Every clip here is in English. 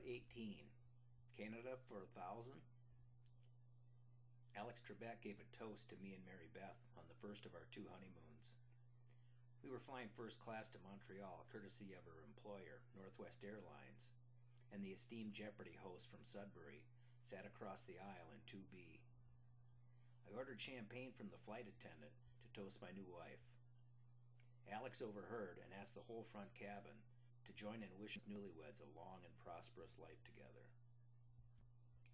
Part 18 Canada for a Thousand. Alex Trebek gave a toast to me and Mary Beth on the first of our two honeymoons. We were flying first class to Montreal, courtesy of her employer, Northwest Airlines, and the esteemed Jeopardy host from Sudbury sat across the aisle in 2B. I ordered champagne from the flight attendant to toast my new wife. Alex overheard and asked the whole front cabin to join in wishing newlyweds a long and prosperous life together.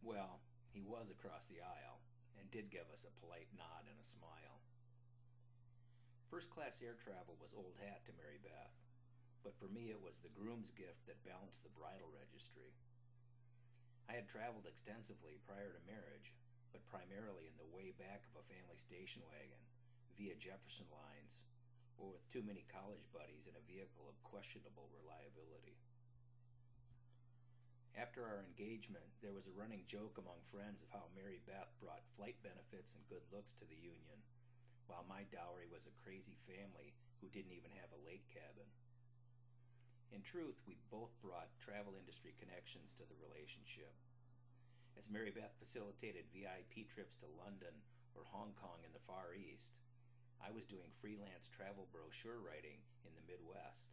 Well, he was across the aisle and did give us a polite nod and a smile. First class air travel was old hat to Mary Beth, but for me it was the groom's gift that balanced the bridal registry. I had traveled extensively prior to marriage, but primarily in the way back of a family station wagon via Jefferson lines or with too many college buddies in a vehicle of questionable reliability. After our engagement, there was a running joke among friends of how Mary Beth brought flight benefits and good looks to the union, while my dowry was a crazy family who didn't even have a lake cabin. In truth, we both brought travel industry connections to the relationship. As Mary Beth facilitated VIP trips to London or Hong Kong in the Far East, I was doing freelance travel brochure writing in the Midwest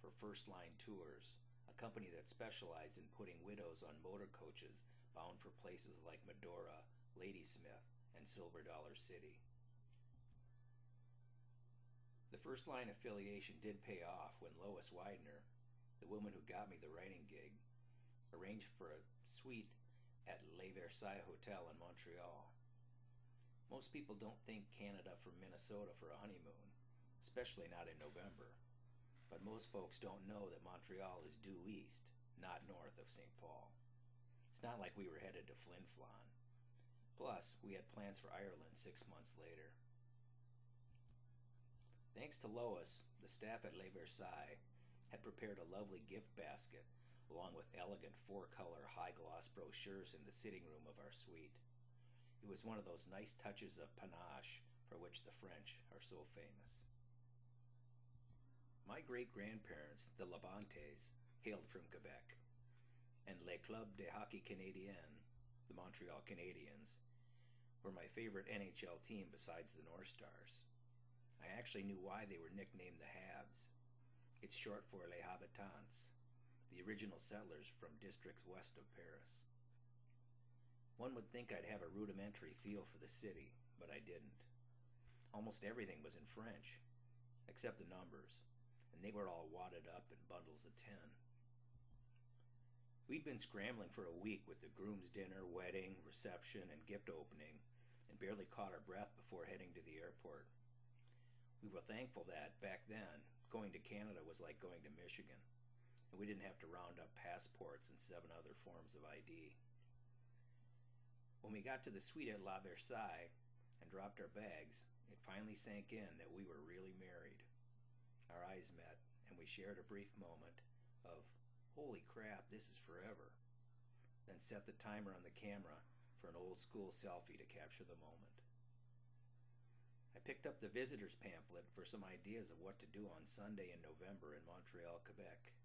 for First Line Tours, a company that specialized in putting widows on motor coaches bound for places like Medora, Ladysmith, and Silver Dollar City. The First Line affiliation did pay off when Lois Widener, the woman who got me the writing gig, arranged for a suite at Le Versailles Hotel in Montreal. Most people don't think Canada from Minnesota for a honeymoon, especially not in November. But most folks don't know that Montreal is due east, not north of St. Paul. It's not like we were headed to Flin Flon. Plus, we had plans for Ireland six months later. Thanks to Lois, the staff at Le Versailles had prepared a lovely gift basket along with elegant four color high gloss brochures in the sitting room of our suite. It was one of those nice touches of panache for which the French are so famous. My great grandparents, the Labantes, hailed from Quebec, and Le Club de Hockey Canadien, the Montreal Canadiens, were my favorite NHL team besides the North Stars. I actually knew why they were nicknamed the Habs. It's short for Les Habitants, the original settlers from districts west of Paris. One would think I'd have a rudimentary feel for the city, but I didn't. Almost everything was in French, except the numbers, and they were all wadded up in bundles of ten. We'd been scrambling for a week with the groom's dinner, wedding, reception, and gift opening, and barely caught our breath before heading to the airport. We were thankful that, back then, going to Canada was like going to Michigan, and we didn't have to round up passports and seven other forms of ID. When we got to the suite at La Versailles and dropped our bags, it finally sank in that we were really married. Our eyes met, and we shared a brief moment of, holy crap, this is forever. Then set the timer on the camera for an old school selfie to capture the moment. I picked up the visitor's pamphlet for some ideas of what to do on Sunday in November in Montreal, Quebec.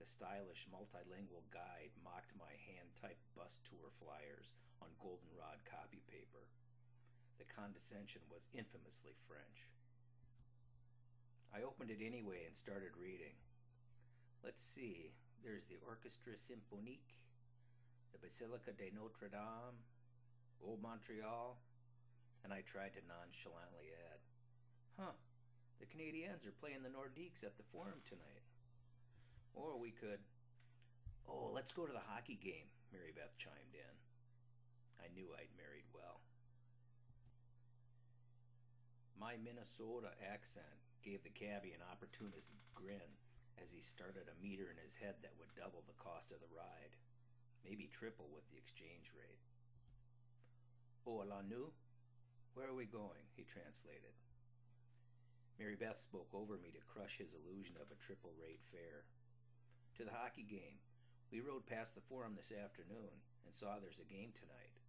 The stylish multilingual guide mocked my hand typed bus tour flyers on goldenrod copy paper. The condescension was infamously French. I opened it anyway and started reading. Let's see, there's the Orchestre Symphonique, the Basilica de Notre Dame, Old Montreal, and I tried to nonchalantly add, Huh, the Canadiens are playing the Nordiques at the Forum tonight. Or we could. Oh, let's go to the hockey game, Mary Beth chimed in. I knew I'd married well. My Minnesota accent gave the cabbie an opportunist grin as he started a meter in his head that would double the cost of the ride, maybe triple with the exchange rate. Oh, la nu? Where are we going? he translated. Mary Beth spoke over me to crush his illusion of a triple rate fare to the hockey game. We rode past the forum this afternoon and saw there's a game tonight.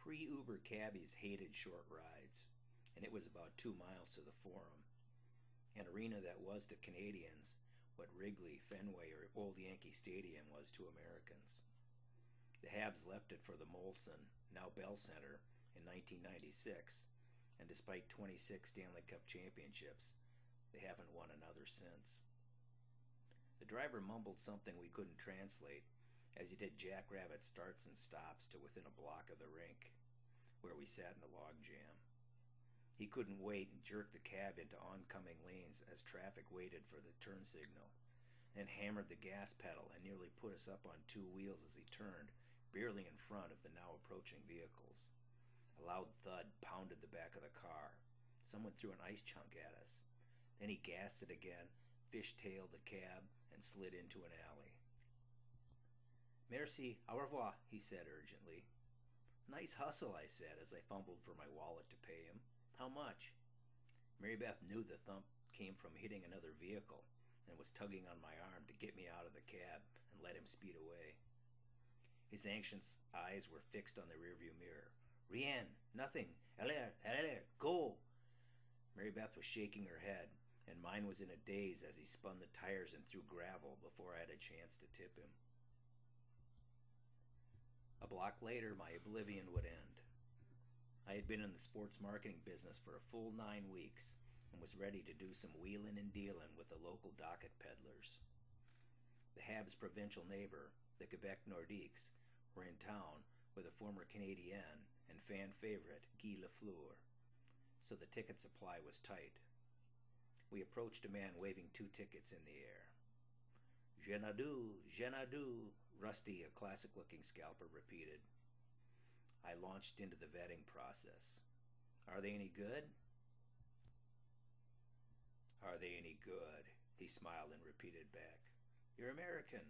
Pre Uber cabbies hated short rides, and it was about two miles to the forum, an arena that was to Canadians what Wrigley, Fenway, or Old Yankee Stadium was to Americans. The Habs left it for the Molson, now Bell Center, in 1996, and despite 26 Stanley Cup championships, they haven't won another since. The driver mumbled something we couldn't translate as he did jackrabbit starts and stops to within a block of the rink, where we sat in the log jam. He couldn't wait and jerked the cab into oncoming lanes as traffic waited for the turn signal, then hammered the gas pedal and nearly put us up on two wheels as he turned, barely in front of the now approaching vehicles. A loud thud pounded the back of the car. Someone threw an ice chunk at us. Then he gassed it again, fishtailed the cab, and slid into an alley. Merci, au revoir, he said urgently. Nice hustle, I said as I fumbled for my wallet to pay him. How much? Mary Beth knew the thump came from hitting another vehicle and was tugging on my arm to get me out of the cab and let him speed away. His anxious eyes were fixed on the rearview mirror. Rien, nothing. Allez, allez, go. Mary Beth was shaking her head, and mine was in a daze as he spun the tires and threw gravel before I had a chance to tip him. Block later, my oblivion would end. I had been in the sports marketing business for a full nine weeks and was ready to do some wheeling and dealing with the local docket peddlers. The Habs' provincial neighbor, the Quebec Nordiques, were in town with a former Canadian and fan favorite, Guy Lafleur, so the ticket supply was tight. We approached a man waving two tickets in the air. Jenadu, Jenadu, Rusty, a classic looking scalper, repeated. I launched into the vetting process. Are they any good? Are they any good? He smiled and repeated back. You're American.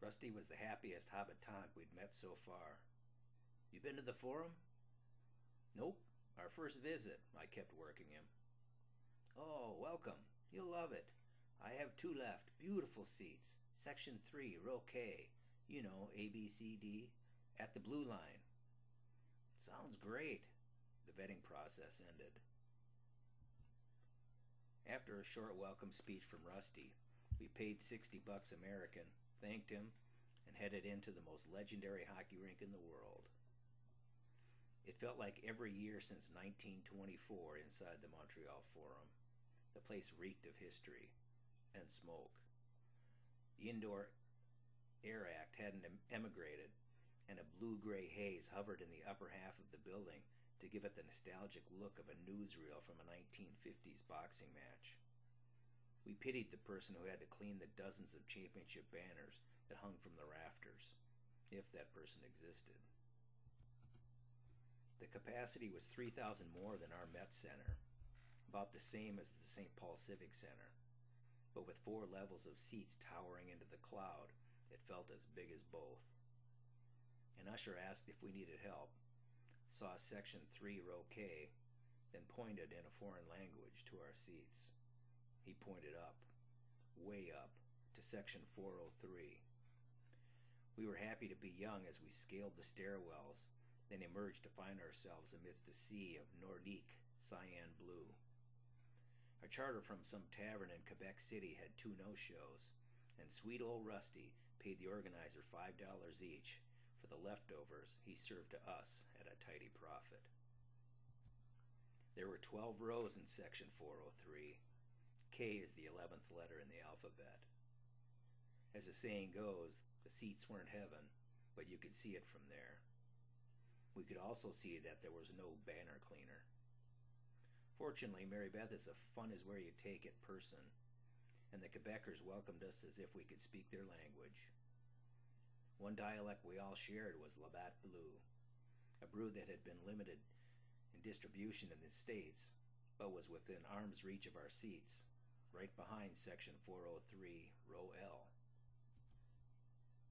Rusty was the happiest habitant we'd met so far. You been to the forum? Nope. Our first visit. I kept working him. Oh, welcome. You'll love it. I have two left. Beautiful seats. Section 3, row K. You know, A, B, C, D. At the blue line. Sounds great. The vetting process ended. After a short welcome speech from Rusty, we paid 60 bucks American, thanked him, and headed into the most legendary hockey rink in the world. It felt like every year since 1924 inside the Montreal Forum. The place reeked of history and smoke. The Indoor Air Act hadn't emigrated, and a blue gray haze hovered in the upper half of the building to give it the nostalgic look of a newsreel from a 1950s boxing match. We pitied the person who had to clean the dozens of championship banners that hung from the rafters, if that person existed. The capacity was 3,000 more than our Met Center, about the same as the St. Paul Civic Center, but with four levels of seats towering into the cloud, it felt as big as both. An usher asked if we needed help, saw section 3, row K, then pointed in a foreign language to our seats. He pointed up, way up, to section 403. We were happy to be young as we scaled the stairwells, then emerged to find ourselves amidst a sea of Nordique cyan blue. A charter from some tavern in Quebec City had two no-shows, and sweet old Rusty paid the organizer $5 each for the leftovers he served to us at a tidy profit. There were 12 rows in section 403. K is the 11th letter in the alphabet. As the saying goes, the seats weren't heaven, but you could see it from there. We could also see that there was no banner cleaner. Fortunately, Mary Beth is a fun is where you take it person, and the Quebecers welcomed us as if we could speak their language. One dialect we all shared was Labatt Blue, a brew that had been limited in distribution in the States, but was within arm's reach of our seats, right behind section 403, row L.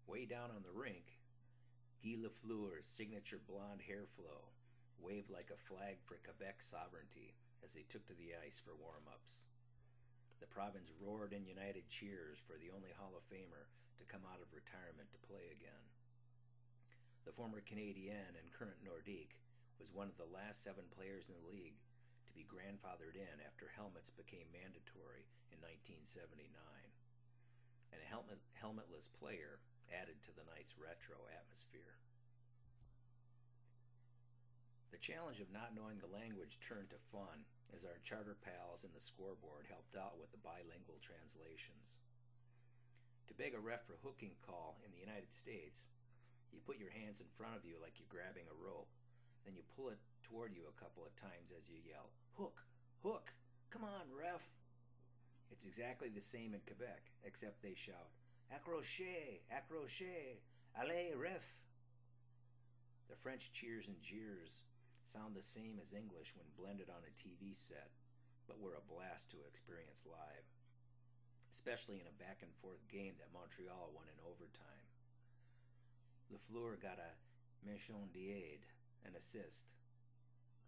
Way down on the rink, Guy Lafleur's signature blonde hair flow waved like a flag for Quebec sovereignty as they took to the ice for warm-ups. The province roared in united cheers for the only Hall of Famer to come out of retirement to play again. The former Canadian and current Nordique was one of the last seven players in the league to be grandfathered in after helmets became mandatory in 1979. and a helmet, helmetless player added to the night's retro atmosphere. The challenge of not knowing the language turned to fun as our charter pals in the scoreboard helped out with the bilingual translations. To beg a ref for hooking call in the United States, you put your hands in front of you like you're grabbing a rope, then you pull it toward you a couple of times as you yell, Hook! Hook! Come on, ref! It's exactly the same in Quebec, except they shout, Accroché! Accroché! Allez, ref! The French cheers and jeers sound the same as English when blended on a TV set, but were a blast to experience live, especially in a back and forth game that Montreal won in overtime. Lafleur got a mention d'aide, an assist,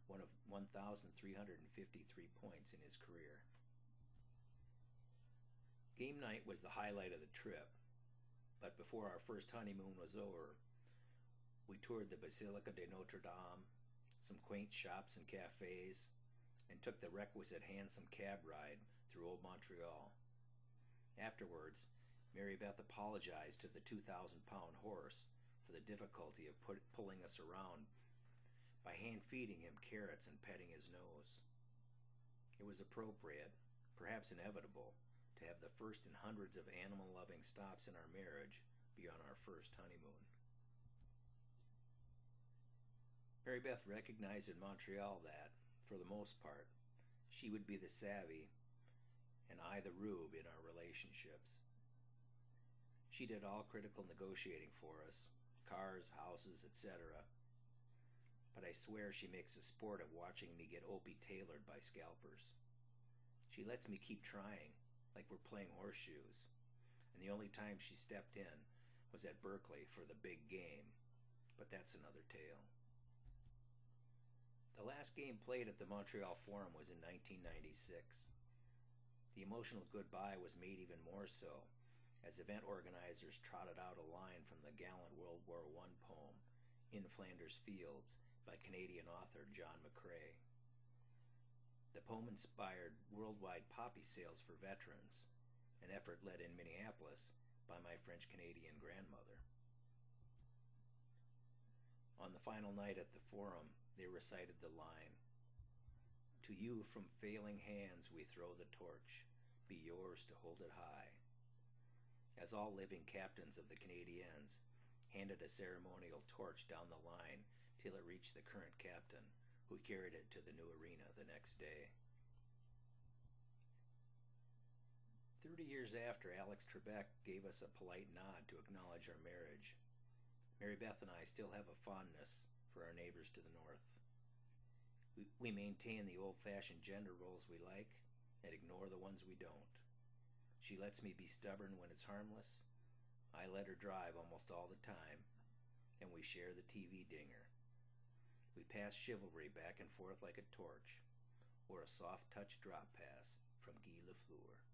one of 1,353 points in his career. Game night was the highlight of the trip, but before our first honeymoon was over, we toured the Basilica de Notre Dame, some quaint shops and cafes, and took the requisite hansom cab ride through old Montreal. Afterwards, Mary Beth apologized to the 2,000 pound horse for the difficulty of put, pulling us around by hand feeding him carrots and petting his nose. It was appropriate, perhaps inevitable, to have the first in hundreds of animal loving stops in our marriage be on our first honeymoon. Mary Beth recognized in Montreal that, for the most part, she would be the savvy and I the rube in our relationships. She did all critical negotiating for us cars, houses, etc. But I swear she makes a sport of watching me get opie tailored by scalpers. She lets me keep trying, like we're playing horseshoes. And the only time she stepped in was at Berkeley for the big game. But that's another tale. The last game played at the Montreal Forum was in 1996. The emotional goodbye was made even more so as event organizers trotted out a line from the gallant World War I poem, In Flanders Fields, by Canadian author John McCrae. The poem inspired worldwide poppy sales for veterans, an effort led in Minneapolis by my French Canadian grandmother. On the final night at the forum, they recited the line To you from failing hands we throw the torch, be yours to hold it high. As all living captains of the Canadiens handed a ceremonial torch down the line till it reached the current captain, who carried it to the new arena the next day. Thirty years after, Alex Trebek gave us a polite nod to acknowledge our marriage. Mary Beth and I still have a fondness for our neighbors to the north. We, we maintain the old fashioned gender roles we like and ignore the ones we don't. She lets me be stubborn when it's harmless. I let her drive almost all the time, and we share the TV dinger. We pass chivalry back and forth like a torch, or a soft touch drop pass from Guy Lafleur.